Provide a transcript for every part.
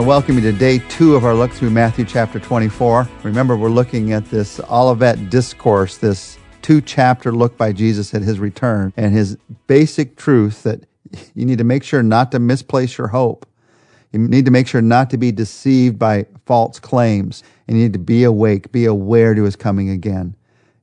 want to welcome you to day two of our look through Matthew chapter 24. Remember, we're looking at this Olivet Discourse, this two chapter look by Jesus at his return, and his basic truth that you need to make sure not to misplace your hope. You need to make sure not to be deceived by false claims, and you need to be awake, be aware to his coming again.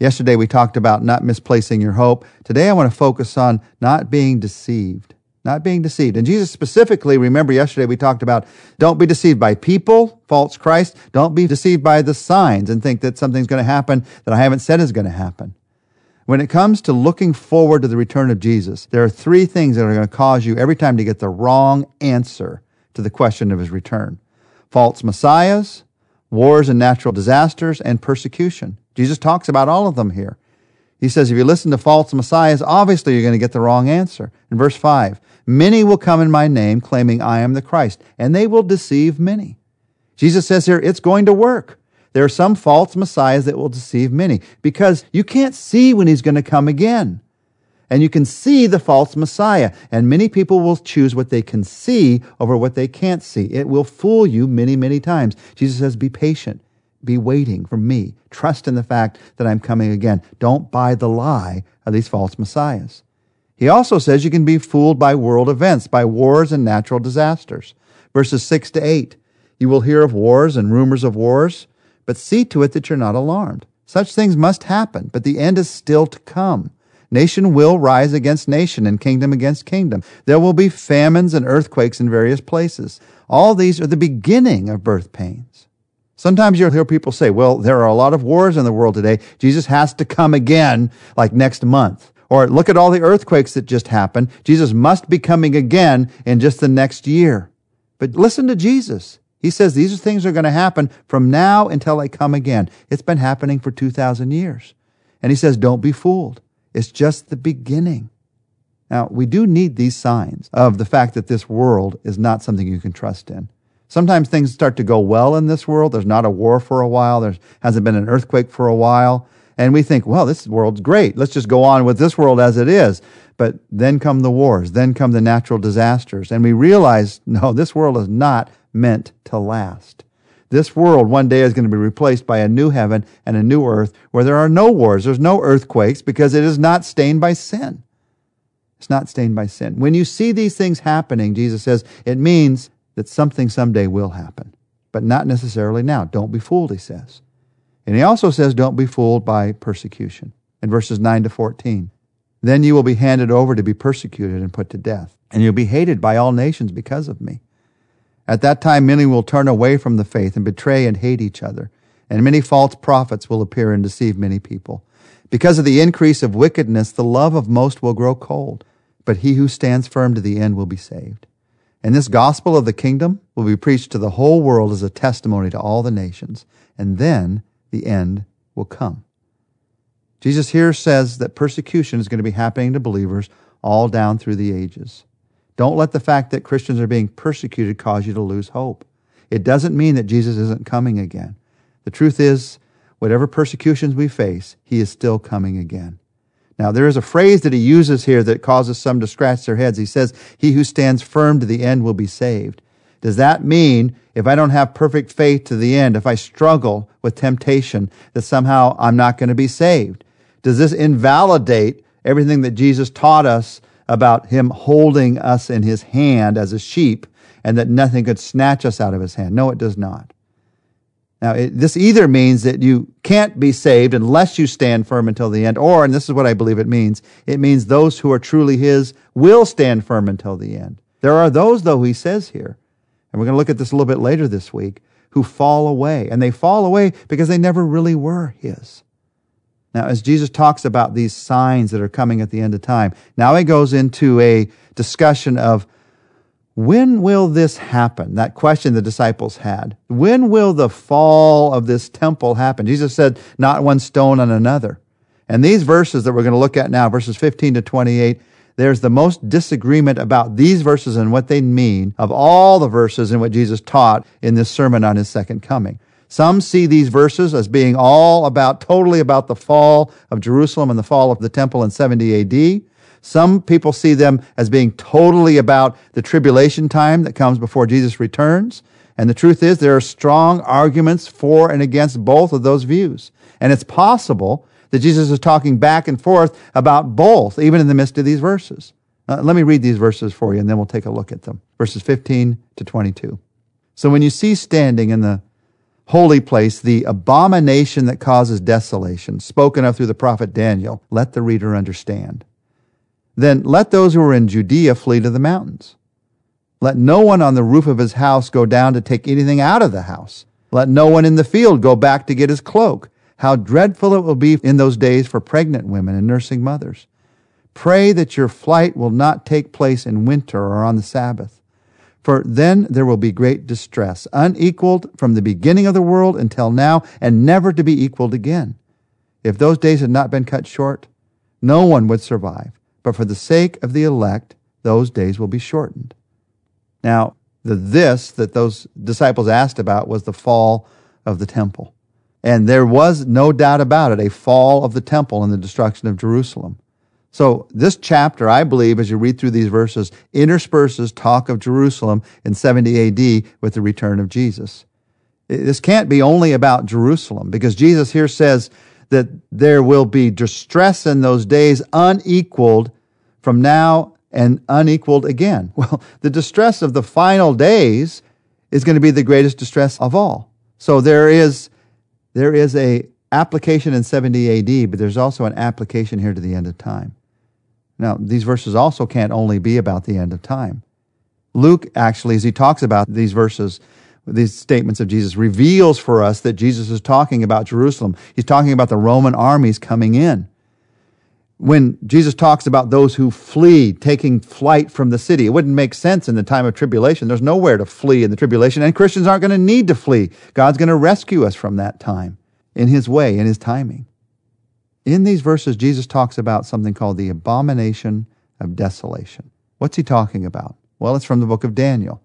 Yesterday we talked about not misplacing your hope. Today I want to focus on not being deceived not being deceived. And Jesus specifically, remember yesterday we talked about don't be deceived by people, false Christ. Don't be deceived by the signs and think that something's going to happen that I haven't said is going to happen. When it comes to looking forward to the return of Jesus, there are three things that are going to cause you every time to get the wrong answer to the question of his return. False messiahs, wars and natural disasters, and persecution. Jesus talks about all of them here. He says, if you listen to false messiahs, obviously you're going to get the wrong answer. In verse 5, Many will come in my name, claiming I am the Christ, and they will deceive many. Jesus says here, it's going to work. There are some false messiahs that will deceive many because you can't see when he's going to come again. And you can see the false messiah, and many people will choose what they can see over what they can't see. It will fool you many, many times. Jesus says, be patient. Be waiting for me. Trust in the fact that I'm coming again. Don't buy the lie of these false messiahs. He also says you can be fooled by world events, by wars and natural disasters. Verses 6 to 8. You will hear of wars and rumors of wars, but see to it that you're not alarmed. Such things must happen, but the end is still to come. Nation will rise against nation and kingdom against kingdom. There will be famines and earthquakes in various places. All these are the beginning of birth pains. Sometimes you'll hear people say, well, there are a lot of wars in the world today. Jesus has to come again like next month. Or look at all the earthquakes that just happened. Jesus must be coming again in just the next year. But listen to Jesus. He says these things are going to happen from now until I come again. It's been happening for 2,000 years. And he says, don't be fooled. It's just the beginning. Now, we do need these signs of the fact that this world is not something you can trust in. Sometimes things start to go well in this world. There's not a war for a while. There hasn't been an earthquake for a while and we think, well, this world's great. Let's just go on with this world as it is. But then come the wars, then come the natural disasters, and we realize, no, this world is not meant to last. This world one day is going to be replaced by a new heaven and a new earth where there are no wars, there's no earthquakes because it is not stained by sin. It's not stained by sin. When you see these things happening, Jesus says, it means that something someday will happen, but not necessarily now. Don't be fooled, he says. And he also says, don't be fooled by persecution in verses 9 to 14. Then you will be handed over to be persecuted and put to death, and you'll be hated by all nations because of me. At that time, many will turn away from the faith and betray and hate each other, and many false prophets will appear and deceive many people. Because of the increase of wickedness, the love of most will grow cold, but he who stands firm to the end will be saved. And this gospel of the kingdom will be preached to the whole world as a testimony to all the nations, and then the end will come. Jesus here says that persecution is going to be happening to believers all down through the ages. Don't let the fact that Christians are being persecuted cause you to lose hope. It doesn't mean that Jesus isn't coming again. The truth is, whatever persecutions we face, he is still coming again. Now, there is a phrase that he uses here that causes some to scratch their heads. He says, He who stands firm to the end will be saved. Does that mean if I don't have perfect faith to the end, if I struggle with temptation, that somehow I'm not going to be saved? Does this invalidate everything that Jesus taught us about him holding us in his hand as a sheep and that nothing could snatch us out of his hand? No, it does not. Now, it, this either means that you can't be saved unless you stand firm until the end, or, and this is what I believe it means, it means those who are truly his will stand firm until the end. There are those, though, he says here, and we're going to look at this a little bit later this week, who fall away. And they fall away because they never really were His. Now, as Jesus talks about these signs that are coming at the end of time, now he goes into a discussion of when will this happen? That question the disciples had. When will the fall of this temple happen? Jesus said, not one stone on another. And these verses that we're going to look at now, verses 15 to 28, there's the most disagreement about these verses and what they mean of all the verses in what Jesus taught in this sermon on his second coming. Some see these verses as being all about, totally about the fall of Jerusalem and the fall of the temple in 70 AD. Some people see them as being totally about the tribulation time that comes before Jesus returns. And the truth is, there are strong arguments for and against both of those views. And it's possible that Jesus is talking back and forth about both, even in the midst of these verses. Uh, let me read these verses for you, and then we'll take a look at them. Verses 15 to 22. So when you see standing in the holy place the abomination that causes desolation, spoken of through the prophet Daniel, let the reader understand. Then let those who are in Judea flee to the mountains. Let no one on the roof of his house go down to take anything out of the house. Let no one in the field go back to get his cloak. How dreadful it will be in those days for pregnant women and nursing mothers. Pray that your flight will not take place in winter or on the Sabbath. For then there will be great distress, unequaled from the beginning of the world until now, and never to be equaled again. If those days had not been cut short, no one would survive. But for the sake of the elect, those days will be shortened. Now, the this that those disciples asked about was the fall of the temple. And there was no doubt about it, a fall of the temple and the destruction of Jerusalem. So this chapter, I believe, as you read through these verses, intersperses talk of Jerusalem in 70 AD with the return of Jesus. This can't be only about Jerusalem because Jesus here says that there will be distress in those days unequaled from now and unequaled again. Well, the distress of the final days is going to be the greatest distress of all. So there is, there is a application in 70 AD, but there's also an application here to the end of time. Now, these verses also can't only be about the end of time. Luke actually, as he talks about these verses, these statements of Jesus, reveals for us that Jesus is talking about Jerusalem. He's talking about the Roman armies coming in when Jesus talks about those who flee, taking flight from the city, it wouldn't make sense in the time of tribulation. There's nowhere to flee in the tribulation, and Christians aren't going to need to flee. God's going to rescue us from that time in His way, in His timing. In these verses, Jesus talks about something called the abomination of desolation. What's He talking about? Well, it's from the book of Daniel.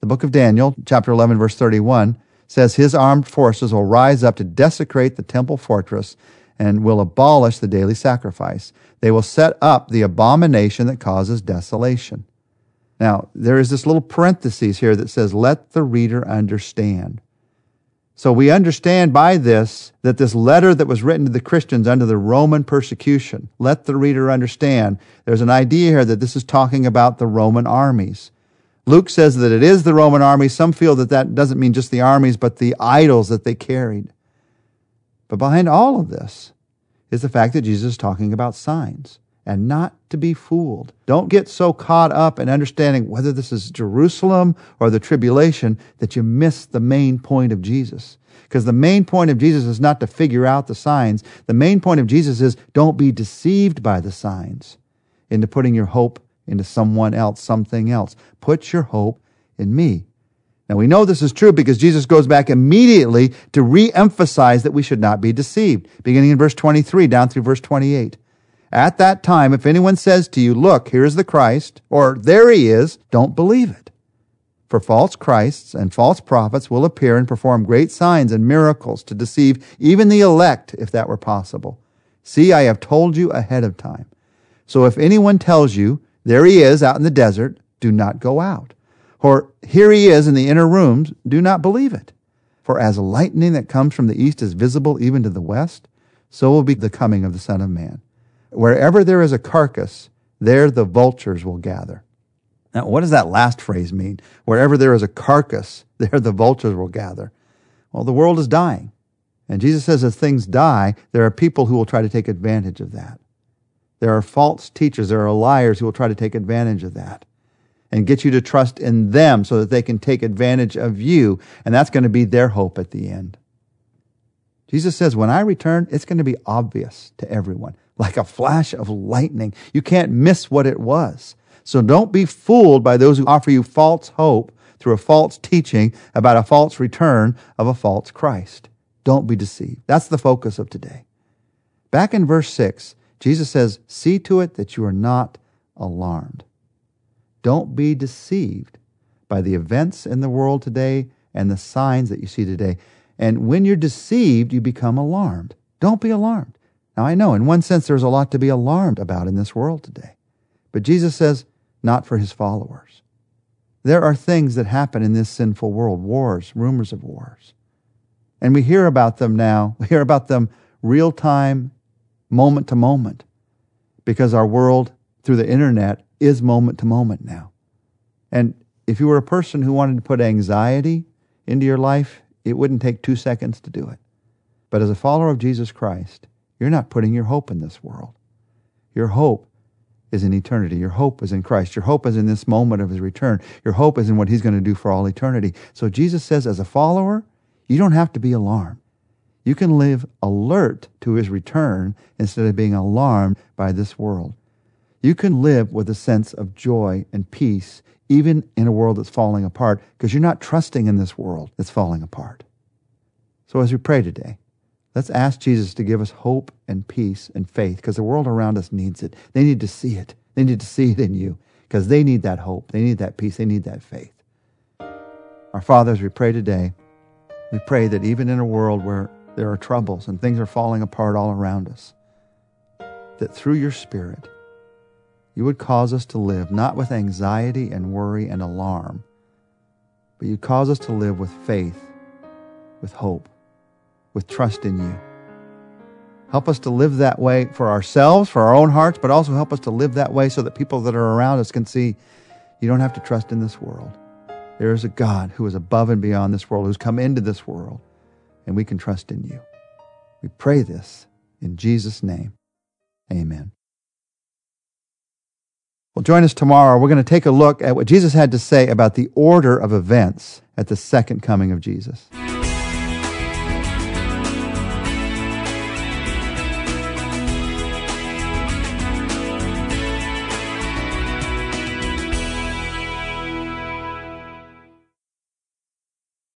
The book of Daniel, chapter 11, verse 31, says, His armed forces will rise up to desecrate the temple fortress and will abolish the daily sacrifice. They will set up the abomination that causes desolation. Now, there is this little parenthesis here that says, let the reader understand. So we understand by this that this letter that was written to the Christians under the Roman persecution, let the reader understand. There's an idea here that this is talking about the Roman armies. Luke says that it is the Roman army. Some feel that that doesn't mean just the armies, but the idols that they carried. But behind all of this is the fact that Jesus is talking about signs and not to be fooled. Don't get so caught up in understanding whether this is Jerusalem or the tribulation that you miss the main point of Jesus. Because the main point of Jesus is not to figure out the signs. The main point of Jesus is don't be deceived by the signs into putting your hope into someone else, something else. Put your hope in me. Now we know this is true because Jesus goes back immediately to re-emphasize that we should not be deceived, beginning in verse 23 down through verse 28. At that time, if anyone says to you, look, here is the Christ, or there he is, don't believe it. For false Christs and false prophets will appear and perform great signs and miracles to deceive even the elect, if that were possible. See, I have told you ahead of time. So if anyone tells you, there he is out in the desert, do not go out. For here he is in the inner rooms, do not believe it. For as lightning that comes from the east is visible even to the west, so will be the coming of the Son of Man. Wherever there is a carcass, there the vultures will gather. Now, what does that last phrase mean? Wherever there is a carcass, there the vultures will gather. Well, the world is dying. And Jesus says as things die, there are people who will try to take advantage of that. There are false teachers, there are liars who will try to take advantage of that and get you to trust in them so that they can take advantage of you. And that's going to be their hope at the end. Jesus says, when I return, it's going to be obvious to everyone, like a flash of lightning. You can't miss what it was. So don't be fooled by those who offer you false hope through a false teaching about a false return of a false Christ. Don't be deceived. That's the focus of today. Back in verse 6, Jesus says, See to it that you are not alarmed. Don't be deceived by the events in the world today and the signs that you see today. And when you're deceived, you become alarmed. Don't be alarmed. Now, I know in one sense there's a lot to be alarmed about in this world today. But Jesus says, not for his followers. There are things that happen in this sinful world wars, rumors of wars. And we hear about them now. We hear about them real time, moment to moment, because our world through the internet is moment to moment now. And if you were a person who wanted to put anxiety into your life, it wouldn't take two seconds to do it. But as a follower of Jesus Christ, you're not putting your hope in this world. Your hope is in eternity. Your hope is in Christ. Your hope is in this moment of his return. Your hope is in what he's going to do for all eternity. So Jesus says, as a follower, you don't have to be alarmed. You can live alert to his return instead of being alarmed by this world. You can live with a sense of joy and peace, even in a world that's falling apart, because you're not trusting in this world that's falling apart. So as we pray today, let's ask Jesus to give us hope and peace and faith, because the world around us needs it. They need to see it. They need to see it in you, because they need that hope. They need that peace. They need that faith. Our Father, as we pray today, we pray that even in a world where there are troubles and things are falling apart all around us, that through your Spirit, you would cause us to live not with anxiety and worry and alarm, but you cause us to live with faith, with hope, with trust in you. Help us to live that way for ourselves, for our own hearts, but also help us to live that way so that people that are around us can see you don't have to trust in this world. There is a God who is above and beyond this world, who's come into this world, and we can trust in you. We pray this in Jesus' name. Amen. Join us tomorrow. We're going to take a look at what Jesus had to say about the order of events at the second coming of Jesus.